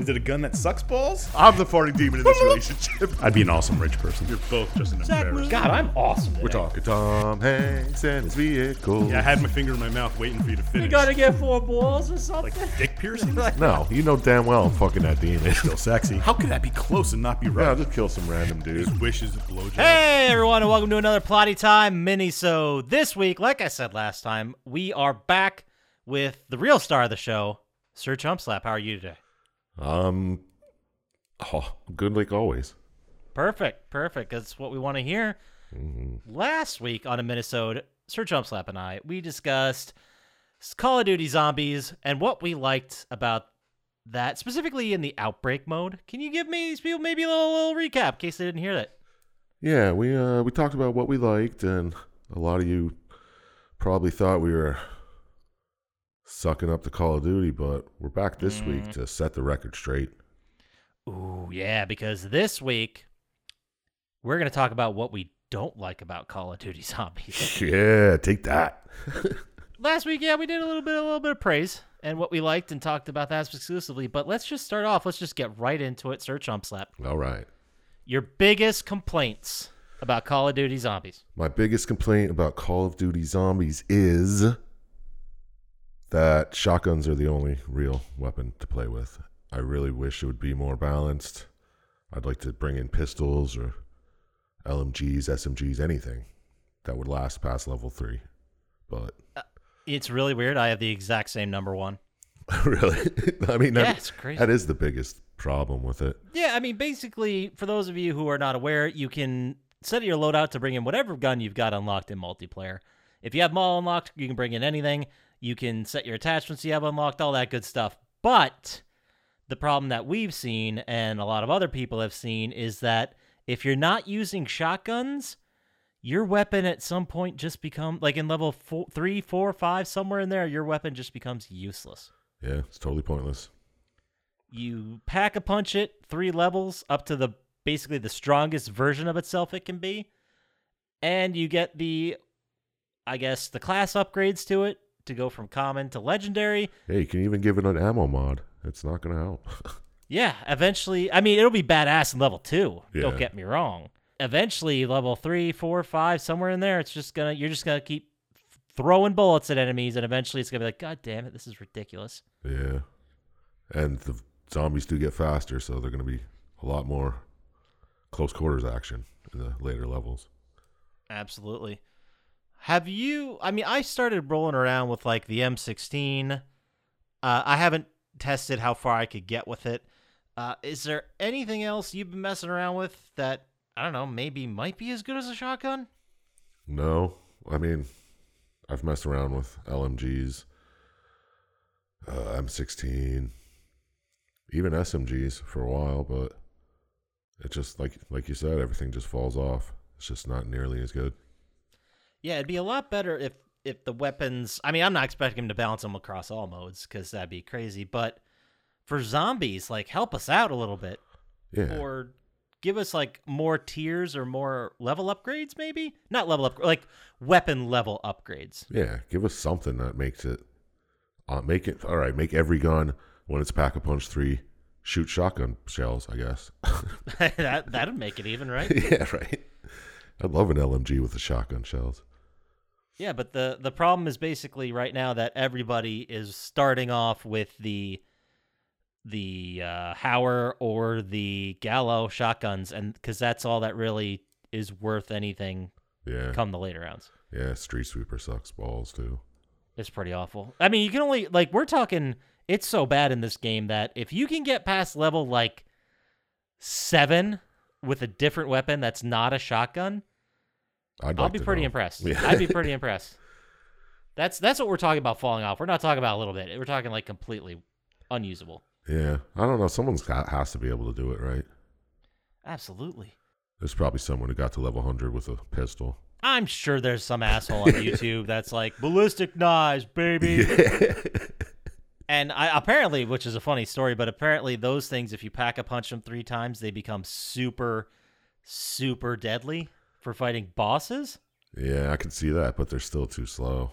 Is it a gun that sucks balls? I'm the farting demon in this relationship. I'd be an awesome rich person. You're both just an embarrassment. God, I'm awesome. We're today. talking Tom Hanks and his vehicle. Yeah, I had my finger in my mouth waiting for you to finish. You gotta get four balls or something. like dick piercing? No, you know damn well I'm fucking that demon. It's Still sexy. How could that be close and not be Yeah, right? I'll just kill some random dude. His wish is a blowjob. Hey everyone, and welcome to another Plotty Time mini. So this week, like I said last time, we are back with the real star of the show, Sir Chumpslap. How are you today? Um, oh, good like always. Perfect, perfect. That's what we want to hear. Last week on a minisode, Sir Chumpslap and I, we discussed Call of Duty Zombies and what we liked about that, specifically in the outbreak mode. Can you give me these people maybe a little, little recap in case they didn't hear that? Yeah, we uh we talked about what we liked, and a lot of you probably thought we were sucking up to Call of Duty, but we're back this week mm. to set the record straight. Ooh, yeah, because this week we're going to talk about what we don't like about Call of Duty Zombies. Yeah, take that. Last week, yeah, we did a little bit, a little bit of praise and what we liked and talked about that exclusively. But let's just start off. Let's just get right into it. Sir Chumpslap, All right. your biggest complaints about Call of Duty Zombies. My biggest complaint about Call of Duty Zombies is that shotguns are the only real weapon to play with. I really wish it would be more balanced. I'd like to bring in pistols or LMGs, SMGs, anything that would last past level three. But uh, It's really weird. I have the exact same number one. really, I mean, Yeah, that, crazy. that is the biggest problem with it. Yeah, I mean, basically, for those of you who are not aware, you can set your loadout to bring in whatever gun you've got unlocked in multiplayer. If you have all unlocked, you can bring in anything. You can set your attachments you have unlocked, all that good stuff. But the problem that we've seen, and a lot of other people have seen, is that if you're not using shotguns, your weapon at some point just become like in level four, three, four, five, somewhere in there, your weapon just becomes useless. Yeah, it's totally pointless. you pack a punch it three levels up to the basically the strongest version of itself it can be and you get the i guess the class upgrades to it to go from common to legendary Hey, you can even give it an ammo mod. It's not going to help. yeah eventually i mean it'll be badass in level two don't get me wrong eventually level three four five somewhere in there it's just gonna you're just gonna keep throwing bullets at enemies and eventually it's gonna be like god damn it this is ridiculous Yeah. And the zombies do get faster, so they're going to be a lot more close quarters action in the later levels. Absolutely. Have you? I mean, I started rolling around with like the M16. Uh, I haven't tested how far I could get with it. Uh, is there anything else you've been messing around with that I don't know? Maybe might be as good as a shotgun? No, I mean, I've messed around with LMGs, uh, M16, even SMGs for a while, but it just like like you said, everything just falls off. It's just not nearly as good. Yeah, it'd be a lot better if if the weapons. I mean, I'm not expecting them to balance them across all modes because that'd be crazy. But for zombies, like help us out a little bit. Yeah, or give us like more tiers or more level upgrades maybe not level up like weapon level upgrades yeah. Give us something that makes it. Uh, make it all right. Make every gun when it's pack a punch three shoot shotgun shells. I guess. that that'd make it even right yeah, right. I'd love an LMG with the shotgun shells. Yeah but the the problem is basically right now that everybody is starting off with the the uh Hauer or the Gallo shotguns and because that's all that really is worth anything Yeah, come the later rounds yeah. Street sweeper sucks balls too. It's pretty awful. I mean, you can only like we're talking. It's so bad in this game that if you can get past level like seven with a different weapon that's not a shotgun, I'd I'll like be pretty know. impressed. Yeah. I'd be pretty impressed. That's that's what we're talking about falling off. We're not talking about a little bit. We're talking like completely unusable. Yeah, I don't know. Someone's got, has to be able to do it, right? Absolutely. There's probably someone who got to level 100 with a pistol. I'm sure there's some asshole on YouTube that's like ballistic knives, baby. And I apparently, which is a funny story, but apparently those things, if you pack a punch them three times, they become super, super deadly for fighting bosses. Yeah, I can see that, but they're still too slow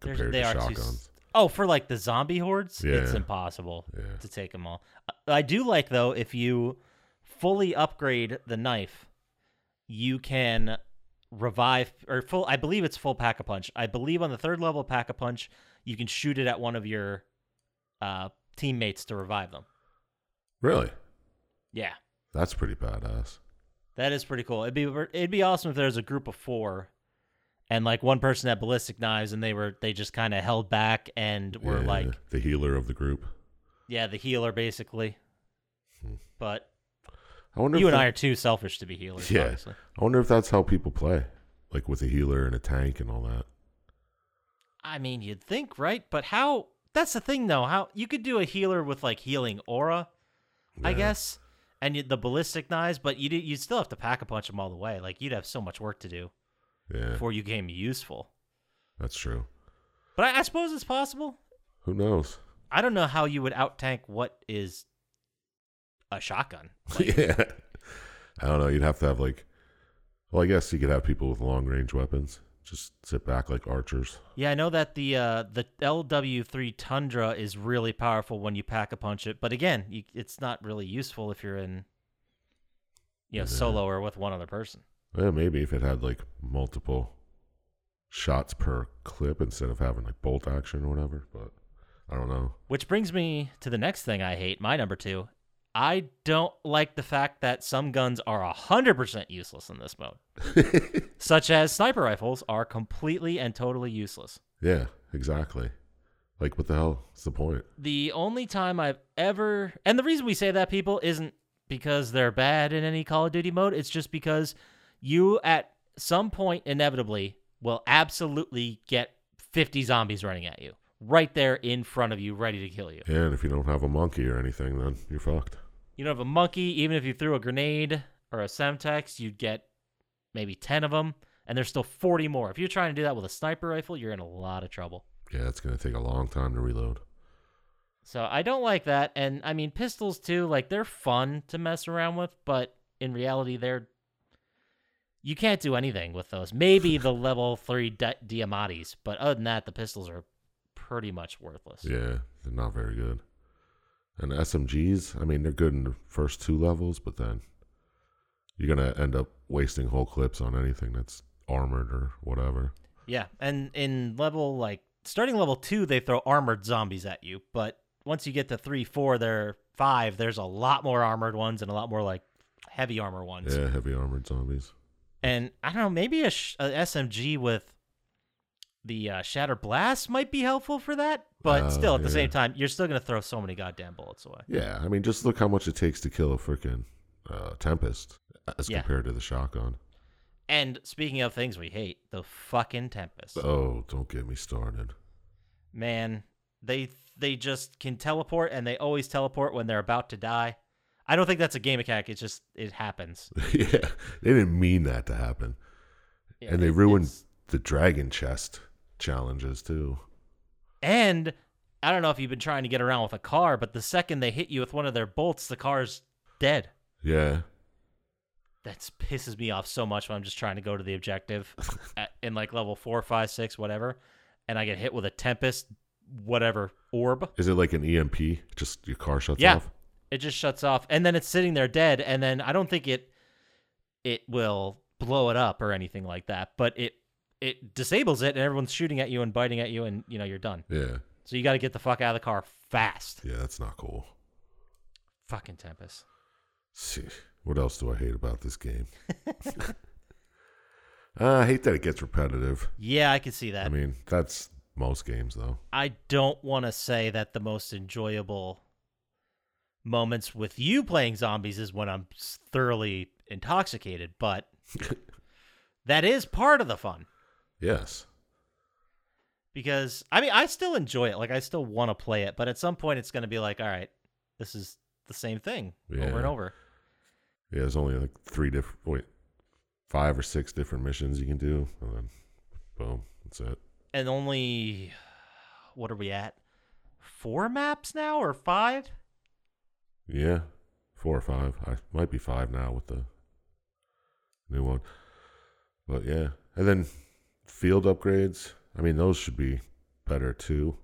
compared they to are too shotguns. Oh, for like the zombie hordes, it's impossible Yeah. to take them all. I do like though if you fully upgrade the knife, you can revive or full. I believe it's full pack a punch. I believe on the third level pack a punch, you can shoot it at one of your uh, teammates to revive them. Really? Yeah, That's pretty badass. That is pretty cool. It'd be it'd be awesome if there was a group of four. And like one person had ballistic knives, and they were they just kind of held back and were Yeah, like the healer of the group. Yeah, the healer basically. Hmm. But I wonder. If you and that- I are too selfish to be healers. Yeah. obviously. I wonder if that's how people play, like with a healer and a tank and all that. I mean, you'd think, right? But how? That's the thing, though. How you could do a healer with like healing aura, I guess, and you, the ballistic knives, but you you still have to pack a punch them all the way. Like you'd have so much work to do Yeah, before you became useful. that's true. But I, I suppose it's possible. Who knows? I don't know how you would out tank what is a shotgun. Like, yeah. I don't know. You'd have to have like. Well, I guess you could have people with long range weapons. Just sit back like archers. Yeah, I know that the uh, the LW3 Tundra is really powerful when you pack a punch it, but again, you, it's not really useful if you're in, you know, Yeah. solo or with one other person. Yeah, maybe if it had like multiple shots per clip instead of having like bolt action or whatever. But I don't know. Which brings me to the next thing I hate, my number two. I don't like the fact that some guns are 100% useless in this mode, such as sniper rifles are completely and totally useless. yeah, exactly. Like, what the hell is the point? The only time I've ever, and the reason we say that, people, isn't because they're bad in any Call of Duty mode. It's just because you, at some point, inevitably, will absolutely get 50 zombies running at you right there in front of you, ready to kill you. Yeah, and if you don't have a monkey or anything, then you're fucked. You don't have a monkey, even if you threw a grenade or a Semtex, you'd get maybe 10 of them, and there's still 40 more. If you're trying to do that with a sniper rifle, you're in a lot of trouble. Yeah, it's gonna take a long time to reload. So I don't like that. And I mean, pistols too, like they're fun to mess around with, but in reality, they're. You can't do anything with those. Maybe the level three Di- Diamattis, but other than that, the pistols are pretty much worthless. Yeah, they're not very good. And SMGs, I mean, they're good in the first two levels, but then you're gonna end up wasting whole clips on anything that's armored or whatever. Yeah, and in level like starting level two, they throw armored zombies at you, but once you get to three, four, there five, there's a lot more armored ones and a lot more like heavy armor ones. Yeah, heavy armored zombies. And I don't know, maybe a, sh- a SMG with the uh, Shatter Blast might be helpful for that, but Oh, still, at the yeah. same time, you're still gonna throw so many goddamn bullets away. Yeah, I mean, just look how much it takes to kill a freaking uh, Tempest as Yeah. compared to the shotgun. And speaking of things we hate, the fucking Tempest. Oh, don't get me started. Man, they they just can teleport, and they always teleport when they're about to die. I don't think that's a game mechanic. It's just it happens. yeah, they didn't mean that to happen. Yeah, and they ruined the dragon chest challenges too. And I don't know if you've been trying to get around with a car, but the second they hit you with one of their bolts, the car's dead. Yeah, That pisses me off so much when I'm just trying to go to the objective at, in like level four, five, six, whatever, and I get hit with a tempest, whatever orb. is it like an EMP? Just your car shuts Yeah. off. It just shuts off, and then it's sitting there dead. And then I don't think it it will blow it up or anything like that, but it it disables it, and everyone's shooting at you and biting at you, and you know you're done. Yeah, So you got to get the fuck out of the car fast. yeah, that's not cool. Fucking tempest. See, what else do I hate about this game? uh, I hate that it gets repetitive. Yeah, I can see that. I mean, that's most games though. I don't want to say that the most enjoyable moments with you playing zombies is when I'm thoroughly intoxicated, but that is part of the fun Yes. because I mean, I still enjoy it. Like I still want to play it, but at some point it's going to be like, all right, this is the same thing over and over. Yeah, there's only like three different, wait, five or six different missions you can do, and then boom, that's it. And only what are we at? Four maps now or five? Yeah, four or five. I might be five now with the new one. But yeah, and then field upgrades. I mean, those should be better too.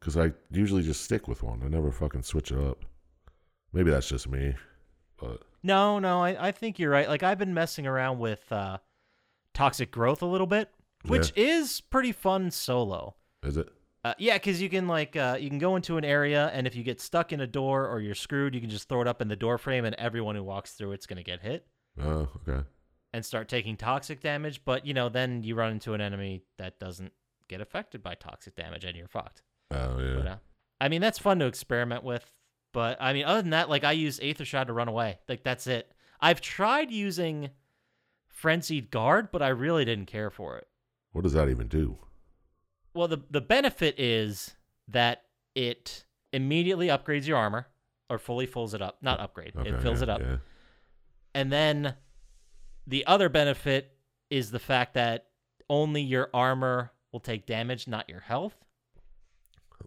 Because I usually just stick with one. I never fucking switch it up. Maybe that's just me, but No, no, I, I think you're right. Like I've been messing around with uh, toxic growth a little bit, which is pretty fun solo. is it? Uh, yeah, because you can like uh, you can go into an area, and if you get stuck in a door or you're screwed, you can just throw it up in the door frame, and everyone who walks through it's gonna get hit Oh, okay. And start taking toxic damage. But you know, then you run into an enemy that doesn't get affected by toxic damage, and you're fucked. Oh yeah. But, uh, I mean, that's fun to experiment with. But I mean, other than that, like I use Aether Shot to run away. Like that's it. I've tried using Frenzied Guard, but I really didn't care for it. What does that even do? Well, the the benefit is that it immediately upgrades your armor or fully fills it up. Not upgrade. Okay, it fills yeah, it up. Yeah. And then the other benefit is the fact that only your armor will take damage, not your health.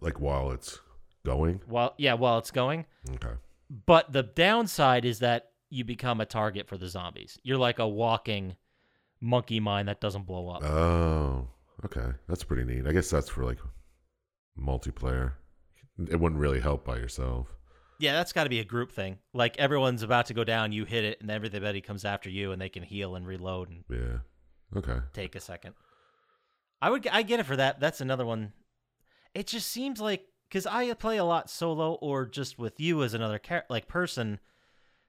Like while it's going. While yeah, while it's going. Okay. But the downside is that you become a target for the zombies. You're like a walking monkey mine that doesn't blow up. Oh, okay. That's pretty neat. I guess that's for like multiplayer. It wouldn't really help by yourself. Yeah, that's got to be a group thing. Like everyone's about to go down, you hit it, and everybody comes after you, and they can heal and reload and Yeah. Okay. take a second. I would I get it for that. That's another one. It just seems like because I play a lot solo or just with you as another char- like person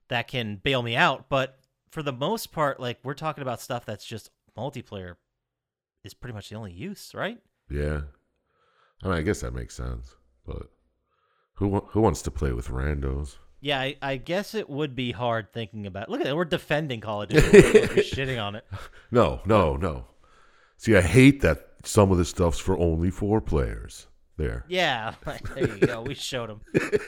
that can bail me out. But for the most part, like we're talking about stuff that's just multiplayer is pretty much the only use, right? Yeah. I mean, I guess that makes sense. But who who wants to play with randos? Yeah, I, I guess it would be hard thinking about. It. Look at that, we're defending Call of Duty, we're shitting on it. No, no, no. See, I hate that some of the stuff's for only four players. There. Yeah, there you go. We showed them.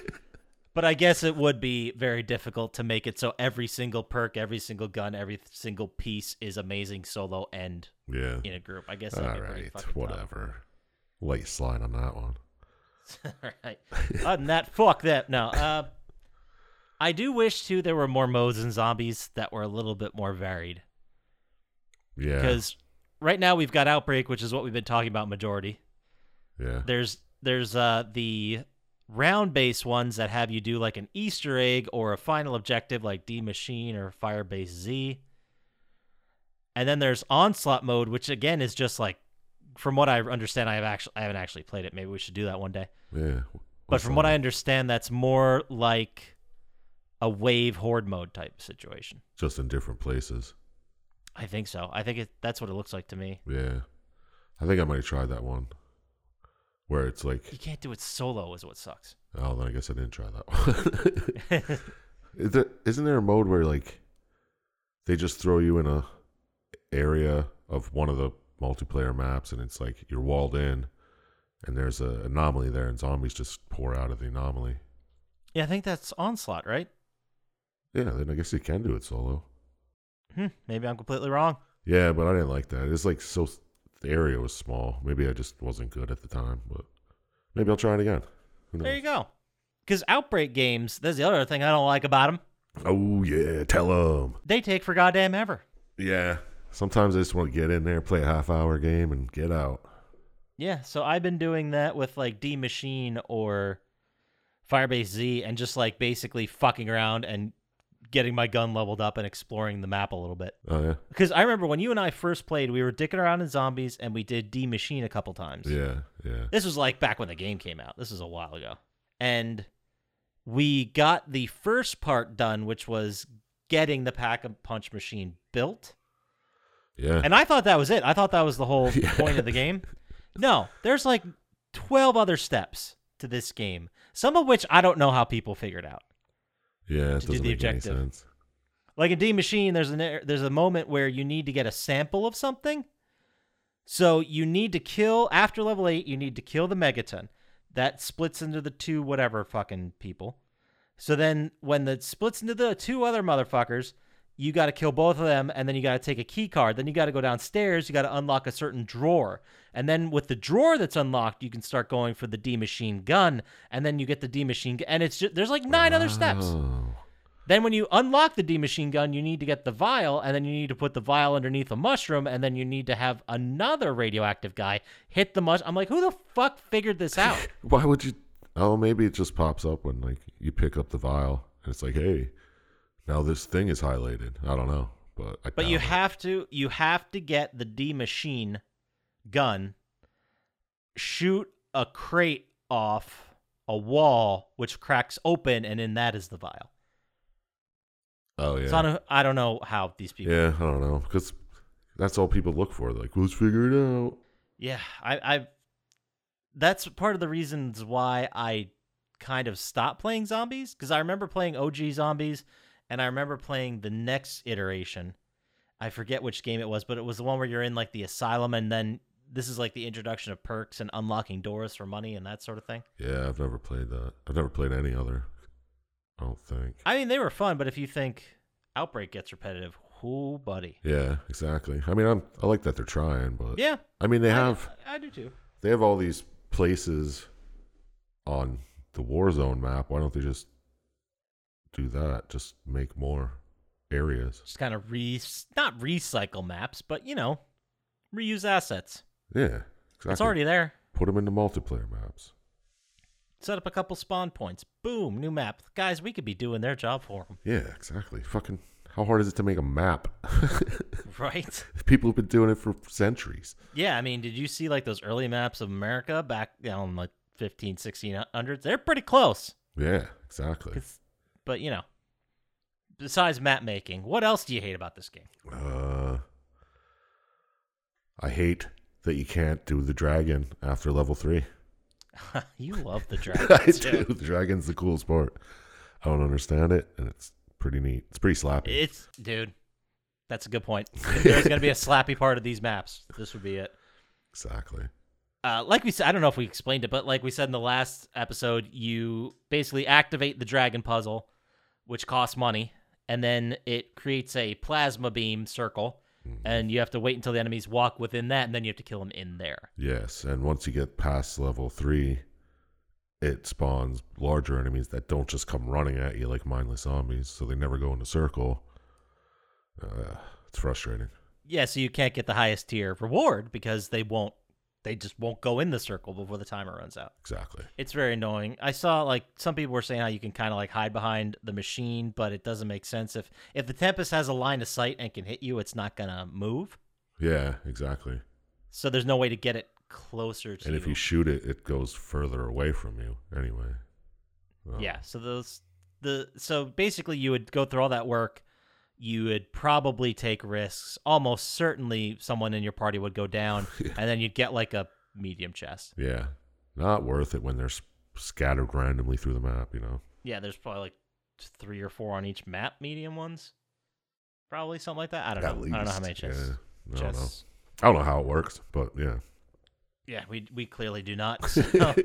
But I guess it would be very difficult to make it so every single perk, every single gun, every single piece is amazing solo and Yeah. in a group. I guess All that'd be pretty right. tough. Whatever. Late slide on that one. All right. Other than that, fuck that. No. Uh, I do wish too there were more modes in zombies that were a little bit more varied. Yeah. Because right now we've got outbreak, which is what we've been talking about majority. Yeah. There's there's uh the round based ones that have you do like an Easter egg or a final objective like D Machine or Firebase Z. And then there's onslaught mode, which again is just like from what I understand, I have actually I haven't actually played it. Maybe we should do that one day. Yeah. But from what? I understand, that's more like a wave horde mode type situation. just in different places. I think so. I think it, that's what it looks like to me. Yeah. I think I might try that one. Where it's like, You can't do it solo, is what sucks. oh, then I guess I didn't try that one. Is there, isn't there a mode where like they just throw you in a area of one of the multiplayer maps and it's like you're walled in and there's an anomaly there and zombies just pour out of the anomaly. yeah, I think that's onslaught, right? Yeah, then I guess you can do it solo. Hmm, maybe I'm completely wrong. Yeah, but I didn't like that. It's like so the area was small. Maybe I just wasn't good at the time, but maybe I'll try it again. There you go. Because Outbreak games, that's the other thing I don't like about them. Oh yeah, tell them. They take for goddamn ever. Yeah. Sometimes I just want to get in there, play a half hour game, and get out. Yeah, so I've been doing that with like D Machine or Firebase Z and just like basically fucking around and getting my gun leveled up and exploring the map a little bit. Oh yeah, Because I remember when you and I first played, we were dicking around in zombies and we did D Machine a couple times. yeah, yeah. This was like back when the game came out. This was a while ago. And we got the first part done, which was getting the pack a punch machine built. Yeah. And I thought that was it. I thought that was the whole Yeah. point of the game. No, there's like 12 other steps to this game, some of which I don't know how people figured out. yeah, to do the objective. sense. Like in D Machine, there's an there's a moment where you need to get a sample of something. So you need to kill after level eight. You need to kill the megaton. That splits into the two whatever fucking people. So then when that splits into the two other motherfuckers, you got to kill both of them, and then you got to take a key card. Then you got to go downstairs. You got to unlock a certain drawer, and then with the drawer that's unlocked, you can start going for the D machine gun, and then you get the D machine, gu- and it's just there's like nine other steps. Oh. Then when you unlock the D machine gun, you need to get the vial, and then you need to put the vial underneath a mushroom, and then you need to have another radioactive guy hit the mush. I'm like, who the fuck figured this out? Why would you? Oh, maybe it just pops up when like you pick up the vial and it's like, hey, now this thing is highlighted. I don't know, but I But you it. have to you have to get the D machine gun, shoot a crate off a wall, which cracks open, and in that is the vial. Oh yeah. So I don't, I don't know how these people. Yeah, I don't know because that's all people look for. Like, let's figure it out. Yeah, I, I. That's part of the reasons why I kind of stopped playing zombies because I remember playing OG zombies, and I remember playing the next iteration. I forget which game it was, but it was the one where you're in like the asylum, and then this is like the introduction of perks and unlocking doors for money and that sort of thing. Yeah, I've never played that. I've never played any other. I don't think. I mean, they were fun, but if you think Outbreak gets repetitive, whoo, buddy. Yeah, exactly. I mean, I'm I like that they're trying, but Yeah, I mean, they I- have I, do too. they have all these places on the Warzone map. Why don't they just do that? Just make more areas. Just kind of re, not recycle maps, but you know, reuse assets. Yeah, exactly. It's already there. put them into multiplayer maps. Set up a couple spawn points. Boom, new map. Guys, we could be doing their job for them, Yeah, exactly. Fucking, how hard is it to make a map? right? People have been doing it for centuries. yeah, I mean, did you see like those early maps of America back down like 15, 1600s? They're pretty close. Yeah, exactly. It's- but you know, besides map making, what else do you hate about this game? Uh, I hate that you can't do the dragon after level three. you love the dragon. I too. do. The dragon's the coolest part. I don't understand it, and it's pretty neat. It's pretty slappy. It's dude. That's a good point. If there's gonna be a slappy part of these maps. This would be it. exactly. uh, like we said, I don't know if we explained it, but like we said in the last episode, you basically activate the dragon puzzle, which costs money, and then it creates a plasma beam circle, and you have to wait until the enemies walk within that, and then you have to kill them in there. Yes, and once you get past level three, it spawns larger enemies that don't just come running at you like mindless zombies, so they never go in a circle. Uh, it's frustrating. Yeah, so you can't get the highest tier reward because they won't, they just won't go in the circle before the timer runs out. Exactly. It's very annoying. I saw like some people were saying how you can kind of like hide behind the machine, but it doesn't make sense if if the Tempest has a line of sight and can hit you, it's not gonna move. Yeah, exactly. So there's no way to get it closer to And if you shoot it, it goes further away from you anyway. Well, yeah. Oh. So those the so basically you would go through all that work. You would probably take risks. Almost certainly, someone in your party would go down, and then you'd get like a medium chest. Yeah. Not worth it when they're scattered randomly through the map, you know? Yeah, there's probably like three or four on each map, medium ones. Probably something like that. I don't At know. I don't know how many chests. Yeah. I don't know. I don't know how it works, but yeah. Yeah, we we clearly do not. So,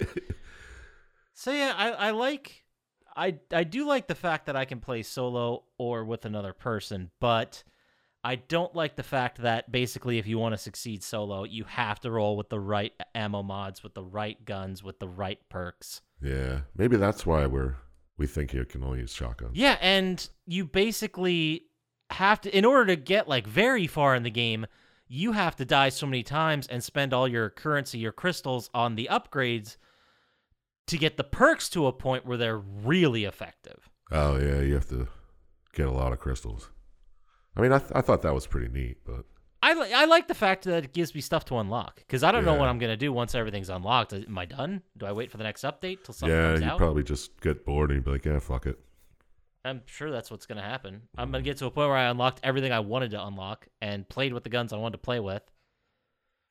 so yeah, I, I like I I do like the fact that I can play solo or with another person, but I don't like the fact that basically if you want to succeed solo, you have to roll with the right ammo mods, with the right guns, with the right perks. yeah. Maybe that's why we're we think you can only use shotguns. Yeah, and you basically have to in order to get like very far in the game, you have to die so many times and spend all your currency, your crystals on the upgrades to get the perks to a point where they're really effective. Oh yeah, you have to get a lot of crystals. I mean, I th- I thought that was pretty neat, but I li- I like the fact that it gives me stuff to unlock because I don't know what I'm gonna do once everything's unlocked. Am I done? Do I wait for the next update till something yeah, comes you probably just get bored and be like, yeah, fuck it. I'm sure that's what's gonna happen. I'm gonna mm. get to a point where I unlocked everything I wanted to unlock and played with the guns I wanted to play with.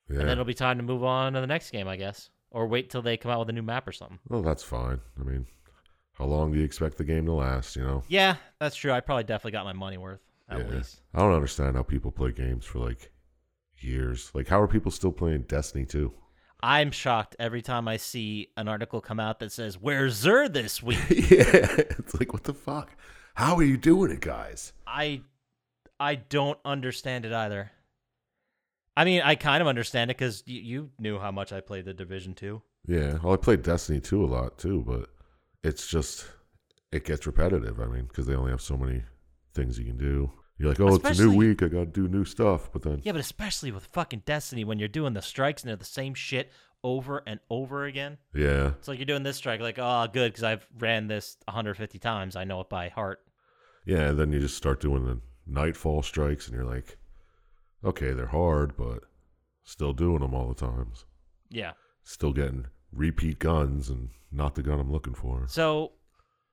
Yeah. And then it'll be time to move on to the next game, I guess. Or wait till they come out with a new map or something. well, that's fine. I mean, how long do you expect the game to last? You know. Yeah, that's true. I probably definitely got my money worth at Yeah. least. I don't understand how people play games for like years. Like, how are people still playing Destiny 2? I'm shocked every time I see an article come out that says, Where's Xur this week? yeah, it's like, what the fuck? How are you doing it, guys? I I don't understand it either. I mean, I kind of understand it because you, you knew how much I played the Division 2. Yeah, well, I played Destiny 2 a lot too, but it's just it gets repetitive. I mean, because they only have so many things you can do. You're like, oh, it's a new week. I got to do new stuff. But then, Yeah, but especially with fucking Destiny when you're doing the strikes and they're the same shit over and over again. yeah, It's like you're doing this strike, like, oh, good, because I've ran this 150 times. I know it by heart. yeah. And then you just start doing the nightfall strikes, and you're like, okay, they're hard, but still doing them all the times. Yeah. Still getting repeat guns and not the gun I'm looking for. So,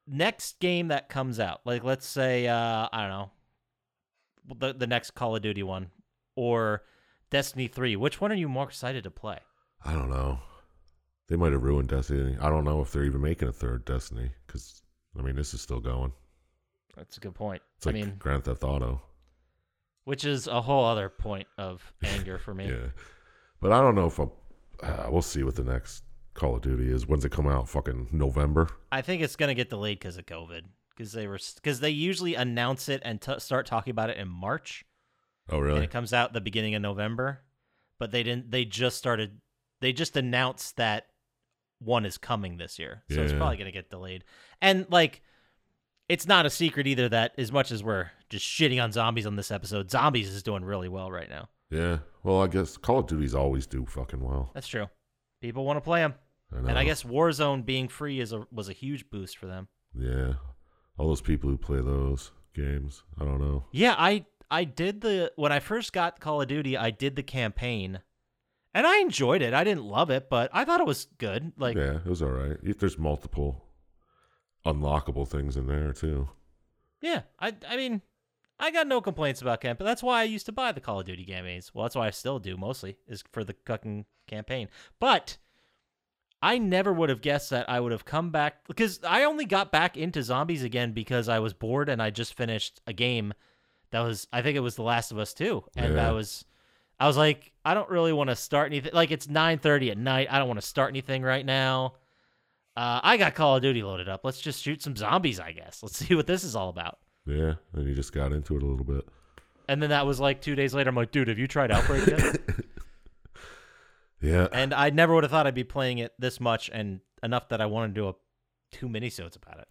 next game that comes out, like, let's say, uh, I don't know, the, the next Call of Duty one or Destiny 3, which one are you more excited to play? I don't know. They might have ruined Destiny. I don't know if they're even making a third Destiny because I mean this is still going. That's a good point. It's like I mean, Grand Theft Auto. Which is a whole other point of anger for me. Yeah, but I don't know if I'll, uh, we'll see what the next Call of Duty is. When's it come out? Fucking November. I think it's gonna get delayed because of COVID. Because they were because they usually announce it and t- start talking about it in March, Oh really? and it comes out the beginning of November. But they didn't. They just started. They just announced that one is coming this year, so it's probably gonna get delayed. And like, it's not a secret either that as much as we're just shitting on zombies on this episode, zombies is doing really well right now. Yeah. Well, I guess Call of Duties always do fucking well. That's true. People want to play them, and I guess Warzone being free is a was a huge boost for them. Yeah. All those people who play those games. I don't know. Yeah, I I did the when I first got Call of Duty, I did the campaign. And I enjoyed it. I didn't love it, but I thought it was good. Like yeah, it was all right. If There's multiple unlockable things in there too. yeah, I I mean, I got no complaints about campaign. That's why I used to buy the Call of Duty campaigns. Well, that's why I still do mostly is for the fucking campaign. But I never would have guessed that I would have come back because I only got back into zombies again because I was bored and I just finished a game that was I think it was The Last of Us 2 and Yeah. I was I was like I don't really want to start anything like it's 9:30 at night. I don't want to start anything right now. Uh, I got Call of Duty loaded up. Let's just shoot some zombies, I guess. Let's see what this is all about. Yeah. And you just got into it a little bit. And then that was like two days later. I'm like, dude, have you tried Outbreak yet? Yeah. and I never would have thought I'd be playing it this much and enough that I wanted to do a two minisodes about it.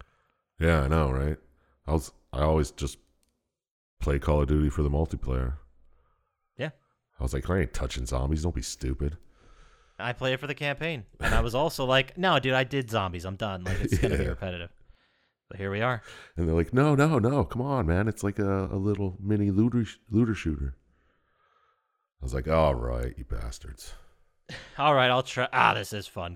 Yeah, I know, right? I was I always just play Call of Duty for the multiplayer. Yeah. I was like, I ain't touching zombies. Don't be stupid. I play it for the campaign, and I was also like, no, dude, I did zombies. I'm done. Like it's gonna be repetitive. But here we are. And they're like, no, no, no, come on, man. It's like a, a little mini looter looter shooter. I was like, all right, you bastards. All right, I'll try. Ah, this is fun.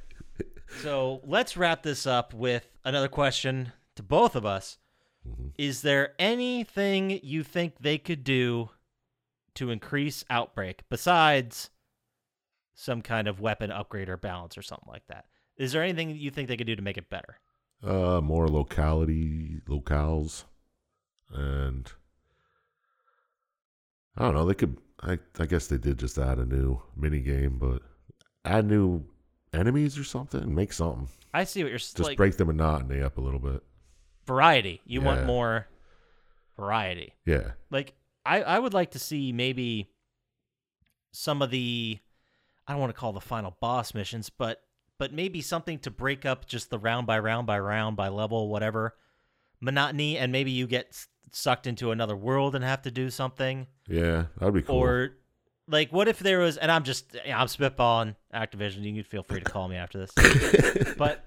so let's wrap this up with another question to both of us. Is there anything you think they could do to increase outbreak besides some kind of weapon upgrade or balance or something like that? Is there anything you think they could do to make it better? Uh, more locality locales, and I don't know. They could. I I guess they did just add a new mini game, but add new enemies or something. Make something. I see what you're Just like. break the monotony up a little bit. variety. You want more variety. Yeah. Like I, I would like to see maybe some of the I don't want to call the final boss missions, but but maybe something to break up just the round by round by round by level whatever monotony and maybe you get sucked into another world and have to do something Yeah, that'd be cool. or like what if there was and I'm just I'm spitballing Activision you can feel free to call me after this but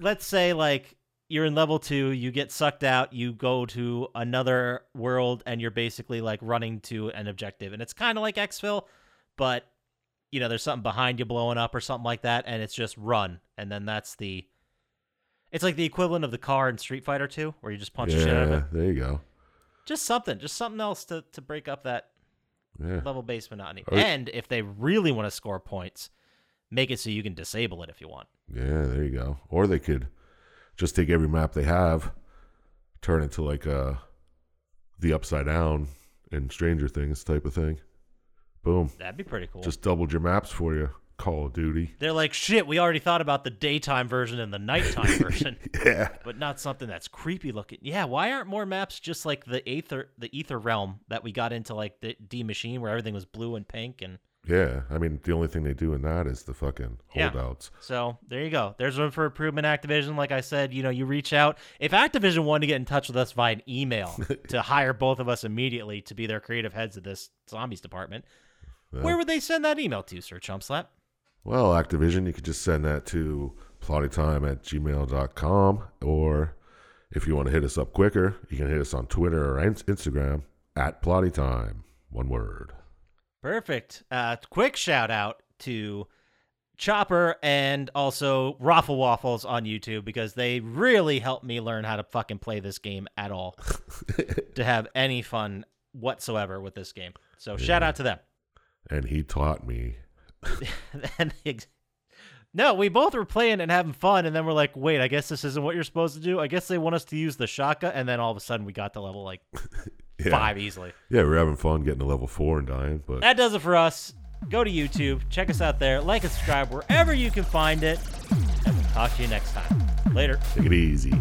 let's say like you're in level two, you get sucked out, you go to another world, and you're basically like running to an objective, and it's kind of like exfil, but you know there's something behind you blowing up or something like that, and it's just run, and then that's the. It's like the equivalent of the car in Street Fighter 2, where you just punch the shit out of it. there you go. Just something, just something else to to break up that Yeah, level based monotony. Or- And if they really want to score points, make it so you can disable it if you want. yeah, there you go. Or they could just take every map they have, turn it to like uh the upside down and Stranger Things type of thing. Boom, That'd be pretty cool. just doubled your maps for you. Call of Duty. They're like, shit, we already thought about the daytime version and the nighttime version, Yeah, but not something that's creepy looking. Yeah, why aren't more maps just like the Aether the Ether realm that we got into like the D machine where everything was blue and pink and Yeah, I mean the only thing they do in that is the fucking Yeah. holdouts. So there you go. There's room for improvement, Activision. Like I said, you know, you reach out. If Activision wanted to get in touch with us via an email to hire both of us immediately to be their creative heads of this zombies department, where would they send that email to, Sir Chumpslap? Well, Activision, you could just send that to plottytime at gmail.com. Or if you want to hit us up quicker, you can hit us on Twitter or Instagram at plottytime. One word. Perfect. Uh, quick shout out to Chopper and also Raffle Waffles on YouTube because they really helped me learn how to fucking play this game at all to have any fun whatsoever with this game. So shout out to them. And he taught me. and the ex- no, we both were playing and having fun, and then we're like, wait, I guess this isn't what you're supposed to do. I guess they want us to use the shotgun, and then all of a sudden we got to level like Yeah. five easily. Yeah, we're having fun getting to level four and dying, but That does it for us. Go to YouTube, check us out there, like and subscribe wherever you can find it, and we'll talk to you next time. Later. take it easy.